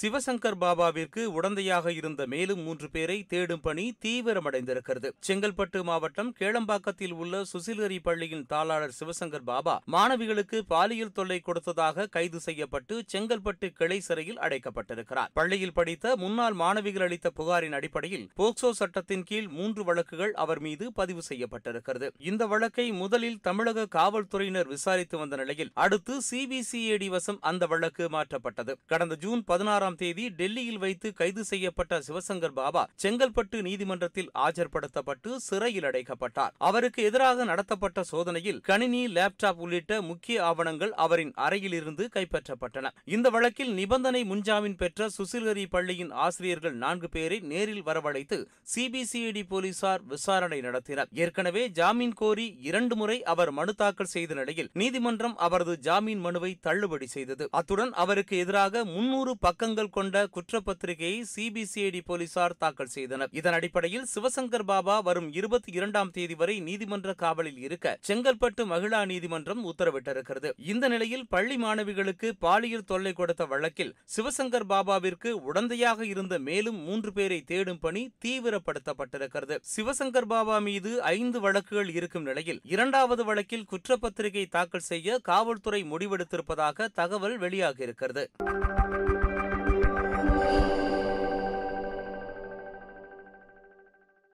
சிவசங்கர் பாபாவிற்கு உடந்தையாக இருந்த மேலும் மூன்று பேரை தேடும் பணி தீவிரமடைந்திருக்கிறது. செங்கல்பட்டு மாவட்டம் கேளம்பாக்கத்தில் உள்ள சுசிலரி பள்ளியின் தாளாளர் சிவசங்கர் பாபா மாணவிகளுக்கு பாலியல் தொல்லை கொடுத்ததாக கைது செய்யப்பட்டு செங்கல்பட்டு கிளை சிறையில் அடைக்கப்பட்டிருக்கிறார். பள்ளியில் படித்த முன்னாள் மாணவிகள் அளித்த புகாரின் அடிப்படையில் போக்சோ சட்டத்தின் கீழ் மூன்று வழக்குகள் அவர் மீது பதிவு செய்யப்பட்டிருக்கிறது. இந்த வழக்கை முதலில் தமிழக காவல்துறையினர் விசாரித்து வந்த நிலையில் அடுத்து சிபிசிஐடி வசம் அந்த வழக்கு மாற்றப்பட்டது. கடந்த ஜூன் பதினாறாம் தேதி டெல்லியில் வைத்து கைது செய்யப்பட்ட சிவசங்கர் பாபா செங்கல்பட்டு நீதிமன்றத்தில் ஆஜர்படுத்தப்பட்டு சிறையில் அடைக்கப்பட்டார். அவருக்கு எதிராக நடத்தப்பட்ட சோதனையில் கணினி லேப்டாப் உள்ளிட்ட முக்கிய ஆவணங்கள் அவரின் அறையில் இருந்து கைப்பற்றப்பட்டன. இந்த வழக்கில் நிபந்தனை முன்ஜாமீன் பெற்ற சுசில்ஹரி பள்ளியின் ஆசிரியர்கள் நான்கு பேரை நேரில் வரவழைத்து சிபிசிஐடி போலீசார் விசாரணை நடத்தினர். ஏற்கனவே ஜாமீன் கோரி இரண்டு முறை அவர் மனு தாக்கல் செய்த நிலையில் நீதிமன்றம் அவரது ஜாமீன் மனுவை தள்ளுபடி செய்தது. அத்துடன் அவருக்கு எதிராக முன்னூறு பக்கங்கள் கொண்ட குற்றப்பத்திரிகையை சிபிசிஐடி போலீசார் தாக்கல் செய்தனர். இதன் அடிப்படையில் சிவசங்கர் பாபா வரும் இருபத்தி இரண்டாம் தேதி வரை நீதிமன்ற காவலில் இருக்க செங்கல்பட்டு மகிழா நீதிமன்றம் உத்தரவிட்டிருக்கிறது. இந்த நிலையில் பள்ளி மாணவிகளுக்கு பாலியல் தொல்லை கொடுத்த வழக்கில் சிவசங்கர் பாபாவிற்கு உடந்தையாக இருந்த மேலும் மூன்று பேரை தேடும் பணி தீவிரப்படுத்தப்பட்டிருக்கிறது. சிவசங்கர் பாபா மீது ஐந்து வழக்குகள் இருக்கும் நிலையில் இரண்டாவது வழக்கில் குற்றப்பத்திரிகை தாக்கல் செய்ய காவல்துறை முடிவெடுத்திருப்பதாக தகவல் வெளியாகியிருக்கிறது.